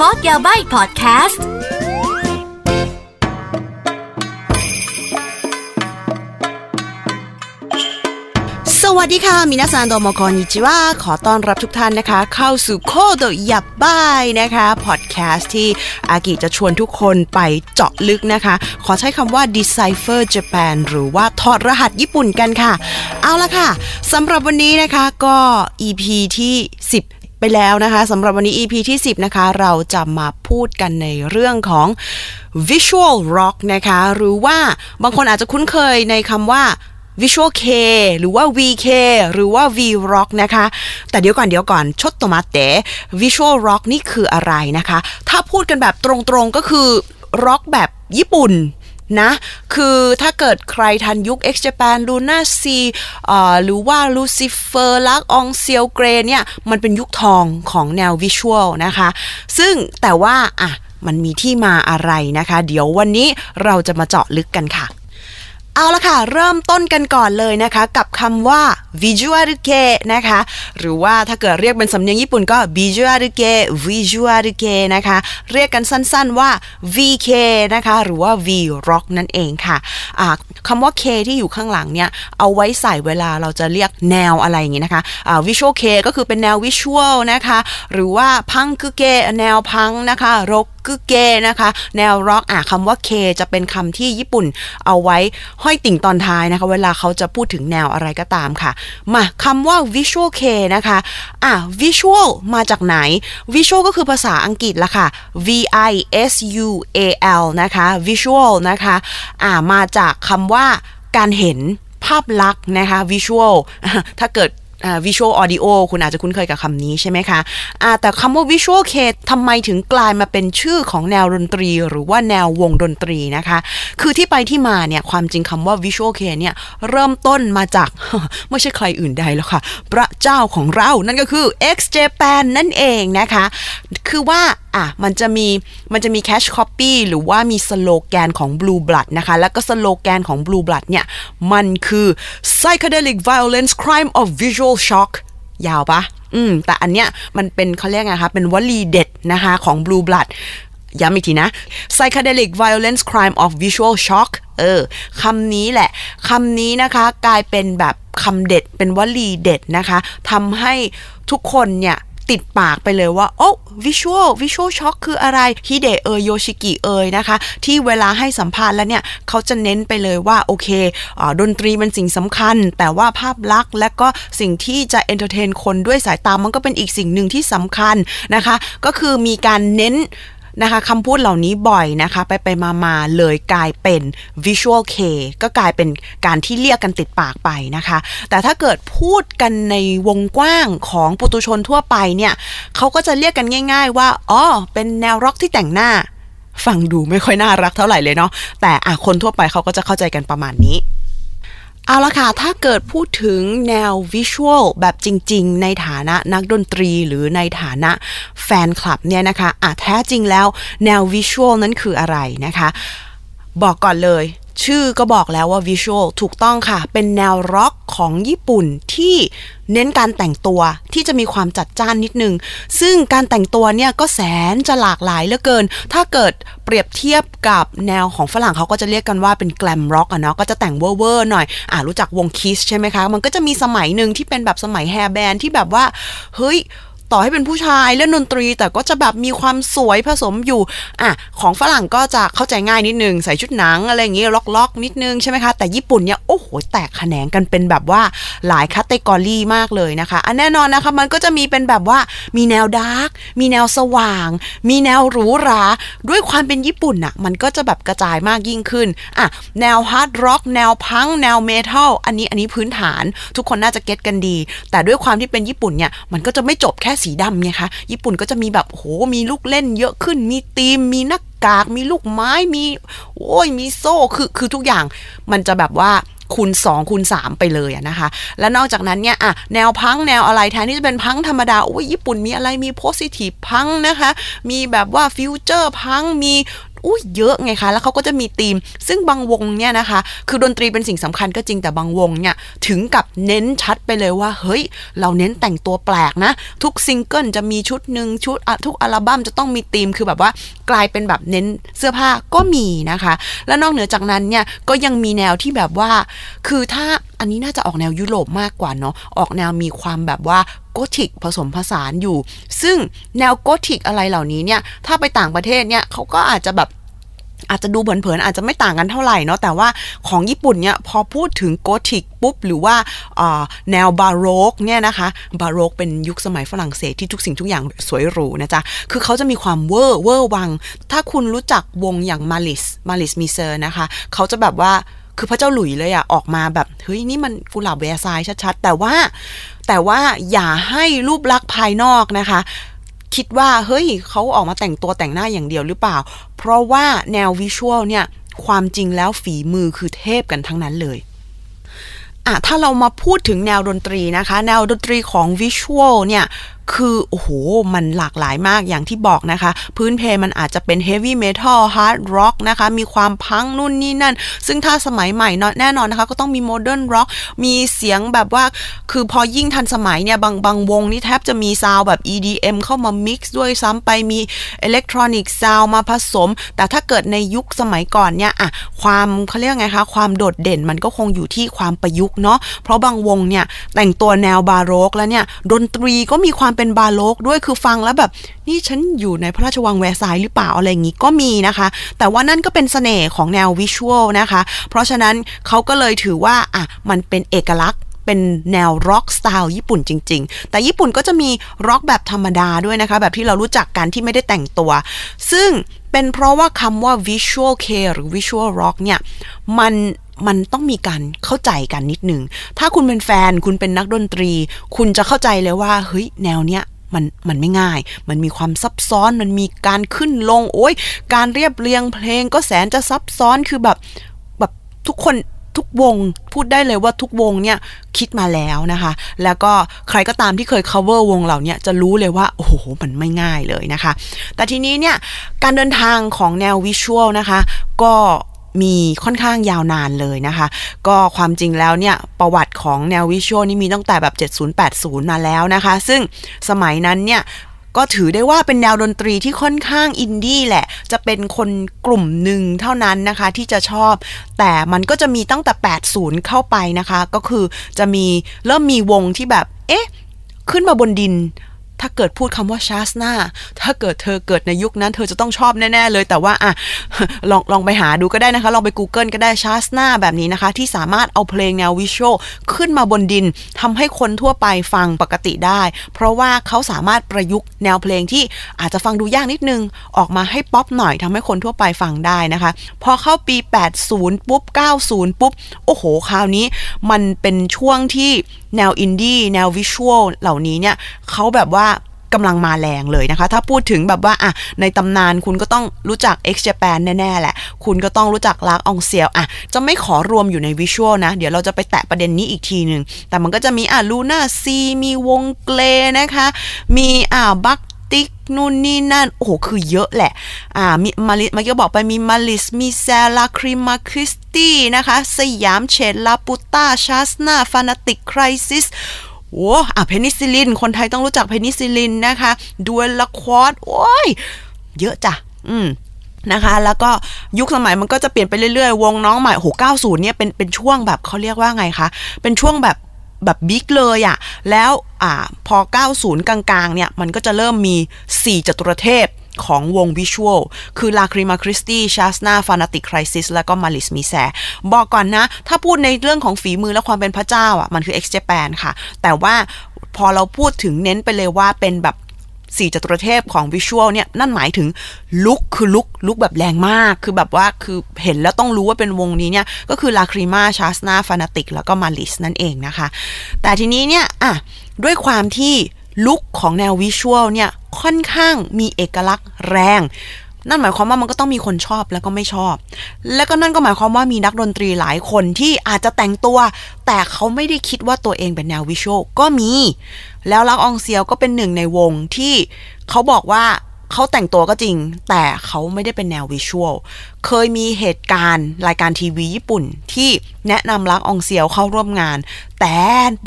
Code Yabaii พอดแคสต์สวัสดีค่ะ 皆さんどうもこんにちは ขอต้อนรับทุกท่านนะคะ เข้าสู่ Code Yabaii นะคะพอดแคสต์ที่อากิจะชวนทุกคนไปเจาะลึกนะคะ ขอใช้คำว่า decipher Japan หรือว่าถอดรหัสญี่ปุ่นกันค่ะ เอาละค่ะสำหรับวันนี้นะคะก็ EP ที่10 ไปแล้วนะคะสำหรับวันนี้ EP ที่ 10 นะคะ เราจะมาพูดกันในเรื่องของ visual rock นะคะ หรือว่าบางคนอาจจะคุ้นเคยในคำว่า Visual K หรือว่า VK หรือว่า V Rock นะคะ แต่เดี๋ยวก่อนเดี๋ยวก่อนชดตมาเต Visual Rock นี่คืออะไรนะคะ ถ้าพูดกันแบบตรงๆก็คือร็อกแบบญี่ปุ่น นะ คือถ้าเกิดใครทันยุค X Japan Luna C หรือว่า Lucifer ลักองเซียวเกรเนี่ย มันเป็นยุคทองของแนววิชวลนะคะ ซึ่งแต่ว่าอะมันมีที่มาอะไรนะคะ เดี๋ยววันนี้เราจะมาเจาะลึกกันค่ะ เอาละค่ะ เริ่มต้นกันก่อนเลยนะคะ กับคำว่า visual ke นะคะ หรือว่าถ้าเกิดเรียกเป็นสำเนียงญี่ปุ่นก็ visual ke visual ke นะคะ เรียกกันสั้นๆว่า vk นะคะ หรือว่า v rock นั่นเองค่ะะคำว่า k ที่อยู่ข้างหลังเนี่ย เอาไว้ใส่เวลาเราจะเรียกแนวอะไรอย่างงี้นะคะะ visual k ก็คือเป็นแนว visual นะคะ หรือว่าพังคือ ke แนวพังนะคะรก คือเกนะคะ แนวร็อกอะคำว่าเคจะเป็นคำที่ญี่ปุ่นเอาไว้ห้อยติ่งตอนท้ายนะคะ เวลาเขาจะพูดถึงแนวอะไรก็ตามค่ะ มาคำว่า visual K นะคะอะ visual มาจากไหน visual ก็คือภาษาอังกฤษละค่ะ v i s u a l นะคะ visual นะคะอะมาจากคำว่าการเห็นภาพลักษณ์นะคะ visual ถ้าเกิด visual audio คุณอาจจะคุ้นเคยกับคำนี้ใช่ไหมคะแต่คำว่า visual kei ทำไมถึงกลายมาเป็นชื่อของแนวดนตรี หรือว่าแนววงดนตรีนะคะ คือที่ไปที่มาเนี่ยความจริงคำว่า visual kei เนี่ยเริ่มต้นมาจากไม่ใช่ใครอื่นใดแล้วค่ะ พระเจ้าของเรานั่นก็คือ X Japan นั่นเองนะคะ คือว่าอะมันจะมีมันจะมี catch copy หรือว่ามีสโลแกนของ Blue Blood นะคะ แล้วก็สโลแกนของ Blue Blood เนี่ย มันคือ psychedelic violence crime of visual shock ยาวปะอืม แต่อันเนี้ยมันเป็นเขาเรียกไงคะ เป็นวลีเด็ดนะคะของ Blue Blood ย้ำอีกทีนะ psychedelic violence crime of visual shock เออคำนี้แหละคำนี้นะคะ กลายเป็นแบบคำเด็ดเป็นวลีเด็ดนะคะทำให้ทุกคนเนี่ย ติดปากไปเลยว่าโอ้ visual visual shock คืออะไรฮิเดะเอยโยชิกิเอยนะคะ ที่เวลาให้สัมภาษณ์แล้วเนี่ยเขาจะเน้นไปเลยว่า โอเคอะดนตรีมันสิ่งสำคัญ แต่ว่าภาพลักษณ์และก็สิ่งที่จะ entertain คนด้วยสายตามันก็เป็นอีกสิ่งหนึ่งที่สำคัญนะคะ ก็คือมีการเน้น นะคะคำพูดเหล่านี้บ่อยนะคะ ไปไปมามาเลยกลายเป็น visual K ก็กลายเป็นการที่เรียกกันติดปากไปนะคะ แต่ถ้าเกิดพูดกันในวงกว้างของปุตุชนทั่วไปเนี่ยเขาก็จะเรียกกันง่าย ๆ ว่าอ๋อเป็นแนวร็อกที่แต่งหน้าฟังดูไม่ค่อยน่ารักเท่าไหร่เลยเนาะแต่อะคนทั่วไปเขาก็จะเข้าใจกันประมาณนี้ เอาละค่ะ ถ้าเกิดพูดถึงแนววิชวลแบบจริง ๆ ในฐานะนักดนตรีหรือในฐานะแฟนคลับเนี่ยนะคะอะแท้จริงแล้วแนว visual นั้นคืออะไรนะคะ บอกก่อนเลย ชื่อก็บอกแล้วว่า visual ถูกต้องค่ะ เป็นแนวร็อกของญี่ปุ่นที่เน้นการแต่งตัวที่จะมีความจัดจ้านนิดนึง ซึ่งการแต่งตัวเนี่ยก็แสนจะหลากหลายเหลือเกิน ถ้าเกิดเปรียบเทียบกับแนวของฝรั่งเขาก็จะเรียกกันว่าเป็น glam rock อะเนาะก็จะแต่งเวอร์ๆหน่อย อ่ารู้จักวง Kiss ใช่ไหมคะ มันก็จะมีสมัยหนึ่งที่เป็นแบบสมัย hair band ที่แบบว่า เฮ้ย ต่อให้เป็นผู้ชายเล่นดนตรี แต่ก็จะแบบมีความสวยผสมอยู่อะของฝรั่งก็จะเข้าใจง่ายนิดนึง ใส่ชุดหนังอะไรอย่างเงี้ยร็อกๆ นิดนึงใช่ไหมคะ แต่ญี่ปุ่นเนี่ยโอ้โหแตกแขนงกันเป็นแบบว่าหลาย category มากเลยนะคะอันแน่นอนนะคะมันก็จะมีเป็นแบบว่ามีแนว dark มีแนวสว่าง มีแนวหรูหราด้วยความเป็นญี่ปุ่นอะมันก็จะแบบกระจายมากยิ่งขึ้นอะแนว hard rock แนวพัง แนว metal อันนี้อันนี้พื้นฐาน ทุกคนน่าจะ get กันดี แต่ด้วยความที่เป็นญี่ปุ่นเนี่ยมันก็จะไม่จบแค่สีดำไงคะ ญี่ปุ่นก็จะมีแบบโหมีลูกเล่นเยอะขึ้น มีตีม มีหน้ากาก มีลูกไม้ มี โอ้ย มีโซ่ คือ คือทุกอย่าง มันจะแบบว่าคูณ2คูณ3ไปเลยนะคะ และนอกจากนั้นเนี่ยอะแนวพังแนวอะไรแทนที่จะเป็นพังธรรมดาโอ้ยญี่ปุ่นมีอะไรมี positive punk นะคะ มีแบบว่า future punk มี อุ้ยเยอะไงคะแล้วเขาก็จะมีธีม ซึ่งบางวงเนี่ยนะคะ คือดนตรีเป็นสิ่งสำคัญก็จริงแต่บางวงเนี่ยถึงกับเน้นชัดไปเลยว่า เฮ้ย เราเน้นแต่งตัวแปลกนะ ทุกซิงเกิลจะมีชุดหนึ่งชุดทุกอัลบั้มจะต้องมีธีมคือแบบว่ากลายเป็นแบบเน้นเสื้อผ้าก็มีนะคะ แล้วนอกเหนือจากนั้นเนี่ยก็ยังมีแนวที่แบบว่า คือถ้าอันนี้น่าจะออกแนวยุโรปมากกว่าเนาะออกแนวมีความแบบว่าโกธิกผสมผสานอยู่ ซึ่งแนวโกธิกอะไรเหล่านี้เนี่ย ถ้าไปต่างประเทศเนี่ยเขาก็อาจจะแบบ อาจจะดูเผินๆอาจจะไม่ต่างกันเท่าไหร่เนาะแต่ว่าของญี่ปุ่นเนี่ยพอพูดถึงโกธิกปุ๊บ หรือว่าแนวบาโรกเนี่ยนะคะบาโรกเป็นยุคสมัยฝรั่งเศสที่ทุกสิ่งทุกอย่างสวยหรูนะจ๊ะ คือเขาจะมีความเวอร์เวอร์วัง ถ้าคุณรู้จักวงอย่าง Malice Malice Mizer นะคะ เขาจะแบบว่าคือพระเจ้าหลุยส์เลยอะออกมาแบบ เฮ้ย นี่มันกุหลาบแวร์ซายชัดๆ แต่ว่าแต่ว่าอย่าให้รูปลักษณ์ภายนอกนะคะ คิดว่าเฮ้ยเขาออกมาแต่งตัวแต่งหน้าอย่างเดียวหรือเปล่า เพราะว่าแนว visual เนี่ยความจริงแล้วฝีมือคือเทพกันทั้งนั้นเลยอะถ้าเรามาพูดถึงแนวดนตรีนะคะ แนวดนตรีของ visual เนี่ย คือโอ้โห มันหลากหลายมากอย่างที่บอกนะคะ พื้นเพมันอาจจะเป็น heavy metal hard rock นะคะ มีความพังนู่นนี่นั่น ซึ่งถ้าสมัยใหม่เนาะแน่นอนนะคะ ก็ต้องมี modern rockมีเสียงแบบว่า คือพอยิ่งทันสมัยเนี่ย บางบางวงนี่แทบจะมีซาวแบบ EDM เข้ามา mix ด้วยซ้ำไปมี electronic sound มาผสม แต่ถ้าเกิดในยุคสมัยก่อนเนี่ยอะความเขาเรียกไงคะ ความโดดเด่นมันก็คงอยู่ที่ความประยุกต์เนาะเพราะบางวงเนี่ยแต่งตัวแนวบาโรกแล้วเนี่ยดนตรีก็มีความเป็นบาโรกด้วยคือฟังแล้วแบบ นี่ฉันอยู่ในพระราชวังแวร์ซายหรือเปล่าอะไรอย่างนี้ก็มีนะคะ แต่ว่านั่นก็เป็นเสน่ห์ของแนว visual นะคะ เพราะฉะนั้นเขาก็เลยถือว่าอะมันเป็นเอกลักษณ์เป็นแนวร็อกสไตล์ญี่ปุ่นจริง ๆ แต่ญี่ปุ่นก็จะมีร็อกแบบธรรมดาด้วยนะคะ แบบที่เรารู้จักกันที่ไม่ได้แต่งตัว ซึ่ง เป็นเพราะว่าคำว่า visual care หรือ visual rock เนี่ย มันมันต้องมีการเข้าใจกันนิดหนึ่ง ถ้าคุณเป็นแฟน คุณเป็นนักดนตรี คุณจะเข้าใจเลยว่า เฮ้ย แนวเนี้ยมันมันไม่ง่าย มันมีความซับซ้อน มันมีการขึ้นลง โอ้ย การเรียบเรียงเพลงก็แสนจะซับซ้อน คือแบบ แบบทุกคน ทุกวงพูดได้เลยว่าทุกวงเนี่ยคิดมาแล้วนะคะ แล้วก็ใครก็ตามที่เคย cover วงเหล่านี้จะรู้เลยว่าโอ้โหมันไม่ง่ายเลยนะคะ แต่ทีนี้เนี่ยการเดินทางของแนววิชวลนะคะ ก็มีค่อนข้างยาวนานเลยนะคะ ก็ความจริงแล้วเนี่ยประวัติของแนววิชวลนี่มีตั้งแต่แบบ 70-80 มาแล้วนะคะ ซึ่งสมัยนั้นเนี่ย ก็ถือได้ว่าเป็นแนวดนตรีที่ค่อนข้างอินดี้แหละ จะเป็นคนกลุ่มหนึ่งเท่านั้นนะคะที่จะชอบ แต่มันก็จะมีตั้งแต่ 80 เข้าไปนะคะ ก็คือจะมีเริ่มมีวงที่แบบ เอ๊ะ ขึ้นมาบนดิน ถ้าเกิดพูดคำว่าชาสนาถ้าเกิดเธอเกิดในยุคนั้น เธอจะต้องชอบแน่ ๆ เลย แต่ว่าอะลองลองไปหาดูก็ได้นะคะ ลองไป Google ก็ได้ชาสนาแบบนี้นะคะ ที่สามารถเอาเพลงแนววิชวลขึ้นมาบนดินทำให้คนทั่วไปฟังปกติได้ เพราะว่าเขาสามารถประยุกต์แนวเพลงที่อาจจะฟังดูยากนิดนึง ออกมาให้ป๊อปหน่อยทำให้คนทั่วไปฟังได้นะคะ พอเข้าปี 80 ปุ๊บ 90 ปุ๊บ โอ้โห คราวนี้มันเป็นช่วงที่แนวอินดี้แนววิชวลเหล่านี้เนี่ยเขาแบบว่า กำลังมาแรงเลยนะคะ ถ้าพูดถึงแบบว่าอะในตำนานคุณก็ต้องรู้จัก X Japan แน่ๆแหละ คุณก็ต้องรู้จัก L'Arc-en-Ciel อะจะไม่ขอรวมอยู่ใน visual นะ เดี๋ยวเราจะไปแตะประเด็นนี้อีกทีหนึ่ง แต่มันก็จะมีอะ LUNA SEA มีวง GLAY นะคะ มีอ่า BUCK-TICK นู่นนี่นั่น โอ้โห คือเยอะแหละ อ่า มี Malice เมื่อกี้บอกไปมี Malice Mizer La'cryma Christi นะคะ SIAM SHADE Laputa SHAZNA FANATIC CRISIS โอ้อะ PENICILLIN คนไทยต้องรู้จัก PENICILLIN นะคะDue'le quartz โอ้ย เยอะจ้ะ อืมนะคะ แล้วก็ยุคสมัยมันก็จะเปลี่ยนไปเรื่อยๆ วงน้องใหม่โห90 เนี่ยเป็นเป็นช่วงแบบเขาเรียกว่าไงคะ เป็นช่วงแบบแบบ peak เลยอะ แล้วอ่าพอ 90 กลางๆ เนี่ย มันก็จะเริ่มมี 4จตุรเทพ ของวง visual คือ La'cryma Christi SHAZNA FANATIC CRISIS แล้วก็ Malice Mizer บอกก่อนนะ ถ้าพูดในเรื่องของฝีมือและความเป็นพระเจ้าอะมันคือ X Japan ค่ะ แต่ว่าพอเราพูดถึงเน้นไปเลยว่าเป็นแบบสี่จตุรเทพของวิชวลเนี่ย นั่นหมายถึงลุกคือลุกลุกแบบแรงมาก คือแบบว่าคือเห็นแล้วต้องรู้ว่าเป็นวงนี้เนี่ย ก็คือลาครีมาชาสนาฟานาติกแล้วก็มาลิสนั่นเองนะคะ แต่ทีนี้เนี่ย อะ ด้วยความที่ ลุคของแนววิชวลเนี่ยค่อนข้างมีเอกลักษณ์แรง นั่นหมายความว่ามันก็ต้องมีคนชอบแล้วก็ไม่ชอบ แล้วก็นั่นก็หมายความว่ามีนักดนตรีหลายคนที่อาจจะแต่งตัว แต่เขาไม่ได้คิดว่าตัวเองเป็นแนว visual ก็มี แล้ว L'Arc-en-Ciel ก็เป็นหนึ่งในวงที่เขาบอกว่า เขาแต่งตัวก็จริง แต่เขาไม่ได้เป็นแนว visual เคยมีเหตุการณ์รายการทีวีญี่ปุ่น ที่แนะนำ L'Arc-en-Ciel เข้าร่วมงาน แต่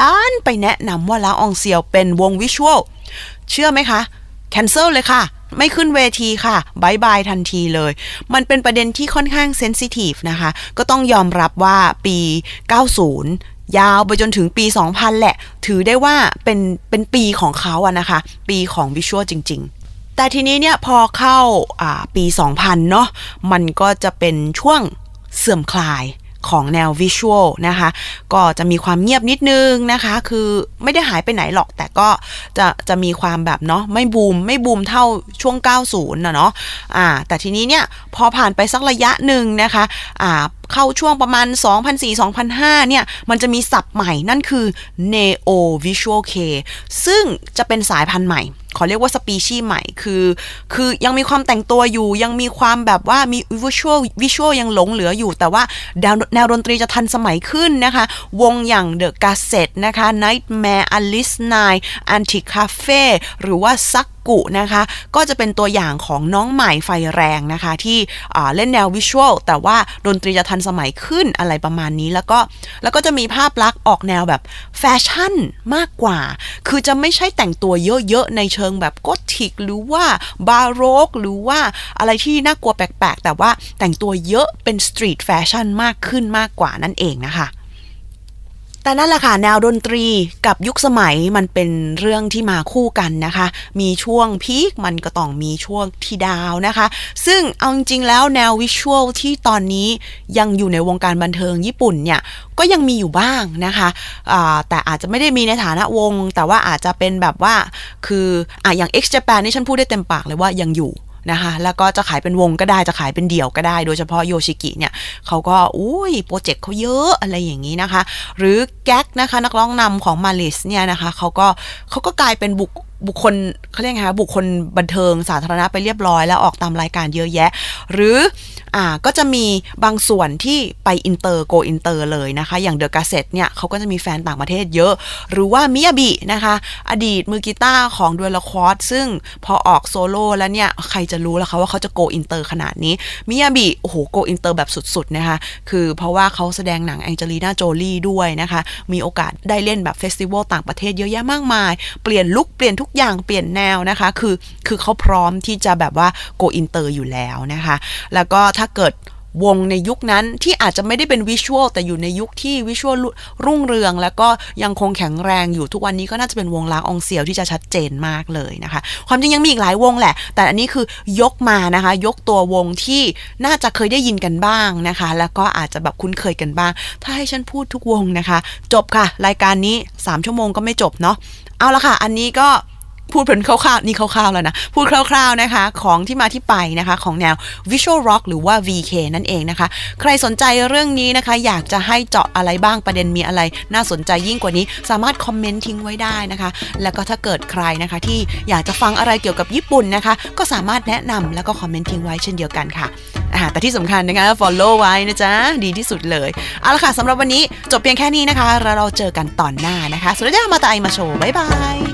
ดันไปแนะนำว่า L'Arc-en-Ciel เป็นวง visual เชื่อไหมคะ cancel เลยค่ะ ไม่ขึ้นเวทีค่ะ bye bye ทันทีเลย มันเป็นประเด็นที่ค่อนข้าง sensitive นะคะ ก็ต้องยอมรับว่าปี 90ยาวไปจนถึงปี 2000 แหละ ถือได้ว่าเป็นเป็นปีของเขาอะนะคะ ปีของวิชวลจริง ๆ แต่ทีนี้เนี่ยพอเข้าปี 2000 เนาะมันก็จะเป็นช่วงเสื่อมคลายของแนววิชวลนะคะ ก็จะมีความเงียบนิดนึงนะคะ คือไม่ได้หายไปไหนหรอก แต่ก็จะจะมีความแบบเนาะไม่บูม ไม่บูมเท่าช่วง 90นะเนาะอ่าแต่ทีนี้เนี่ย พอผ่านไปสักระยะหนึ่งนะคะอ่าเข้าช่วงประมาณ 2004-2005 เนี่ย มันจะมีศัพท์ใหม่นั่นคือ Neo Visual K ซึ่งจะเป็นสายพันธุ์ใหม่ ขอเรียกว่าสปีชีส์ใหม่คือ คือยังมีความแต่งตัวอยู่ ยังมีความแบบว่ามีวิชวลวิชวลยังหลงเหลืออยู่ แต่ว่าแนวดนตรีจะทันสมัยขึ้นนะคะ วงอย่าง The Gazette นะคะ Nightmare Alice Nine Antique Cafe หรือว่า SuG นะคะ ก็จะเป็นตัวอย่างของน้องใหม่ไฟแรงนะคะ ที่เล่นแนว visual แต่ว่าดนตรีจะทันสมัยขึ้นอะไรประมาณนี้แล้วก็แล้วก็จะมีภาพลักษณ์ออกแนวแบบแฟชั่นมากกว่า คือจะไม่ใช่แต่งตัวเยอะๆในเชิงแบบกธิกหรือว่าบาโรกหรือว่าอะไรที่น่ากลัวแปลกๆ แต่ว่าแต่งตัวเยอะเป็น street fashion มากขึ้นมากกว่านั่นเองนะคะ แต่นั่นแหละค่ะ แนวดนตรีกับยุคสมัยมันเป็นเรื่องที่มาคู่กันนะคะ มีช่วงพีคมันก็ต้องมีช่วงที่ดาวนะคะ ซึ่งเอาจริงแล้วแนววิชวลที่ตอนนี้ยังอยู่ในวงการบันเทิงญี่ปุ่นเนี่ย ก็ยังมีอยู่บ้างนะคะะแต่อาจจะไม่ได้มีในฐานะวง แต่ว่าอาจจะเป็นแบบว่าคืออะอย่าง X Japan นี่ฉันพูดได้เต็มปากเลยว่ายังอยู่ นะคะ แล้วก็จะขายเป็นวงก็ได้จะขายเป็นเดี่ยวก็ได้ โดยเฉพาะโยชิกิเนี่ยเขาก็อุ้ย project เขาเยอะอะไรอย่างนี้นะคะ หรือ Gackt นะคะนักร้องนำของ Malice เนี่ยนะคะเขาก็เขาก็กลายเป็นบุคบุคคลเขาเรียกไงคะบุคคลบันเทิงสาธารณะไปเรียบร้อยแล้วออกตามรายการเยอะแยะ หรือ อ่าก็จะมีบางส่วนที่ไป inter go inter เลยนะคะ อย่าง the GazettE เนี่ยเขาก็จะมีแฟนต่างประเทศเยอะ หรือว่า Miyavi นะคะ อดีตมือกีตาร์ของ Due'le quartz ซึ่งพอออกโซโล่แล้วเนี่ย ใครจะรู้ล่ะคะว่าเขาจะ go inter ขนาดนี้มิยาบิโอ้โหโกอินเตอร์แบบสุดๆนะคะ คือเพราะว่าเขาแสดงหนังแองเจลีนาโจลี่ด้วยนะคะ มีโอกาสได้เล่นแบบ festival ต่างประเทศเยอะแยะมากมาย เปลี่ยนลุคเปลี่ยนทุกอย่างเปลี่ยนแนวนะคะ คือคือเขาพร้อมที่จะแบบว่าโกอินเตอร์อยู่แล้วนะคะ แล้วก็ถ้าเกิดวงในยุคนั้นที่อาจจะไม่ได้เป็น visual แต่อยู่ในยุคที่ visual รุ่งเรือง แล้วก็ยังคงแข็งแรงอยู่ทุกวันนี้ก็น่าจะเป็นวง L'Arc-en-Ciel ที่จะชัดเจนมากเลยนะคะ ความจริงยังมีอีกหลายวงแหละ แต่อันนี้คือยกมานะคะ ยกตัววงที่น่าจะเคยได้ยินกันบ้างนะคะ แล้วก็อาจจะแบบคุ้นเคยกันบ้าง ถ้าให้ฉันพูดทุกวงนะคะ จบค่ะ รายการนี้ 3 ชั่วโมงก็ไม่จบเนาะเอาละค่ะ อันนี้ก็ พูดเป็นคร่าวๆนี่คร่าวๆแล้วนะ พูดคร่าวๆนะคะ ของที่มาที่ไปนะคะ ของแนว Visual Rock หรือว่า VK นั่นเองนะคะ ใครสนใจเรื่องนี้นะคะ อยากจะให้เจาะอะไรบ้างประเด็นมีอะไร น่าสนใจยิ่งกว่านี้ สามารถคอมเมนต์ทิ้งไว้ได้นะคะ แล้วก็ถ้าเกิดใครนะคะที่อยากจะฟังอะไรเกี่ยวกับญี่ปุ่นนะคะ ก็สามารถแนะนำแล้วก็คอมเมนต์ทิ้งไว้เช่นเดียวกันค่ะแต่ที่สำคัญนะคะ follow ไว้นะจ๊ะ ดีที่สุดเลย เอาละค่ะสำหรับวันนี้จบเพียงแค่นี้นะคะ แล้วเราเจอกันตอนหน้านะคะสุดท้ายまた会いましょう บ๊ายบาย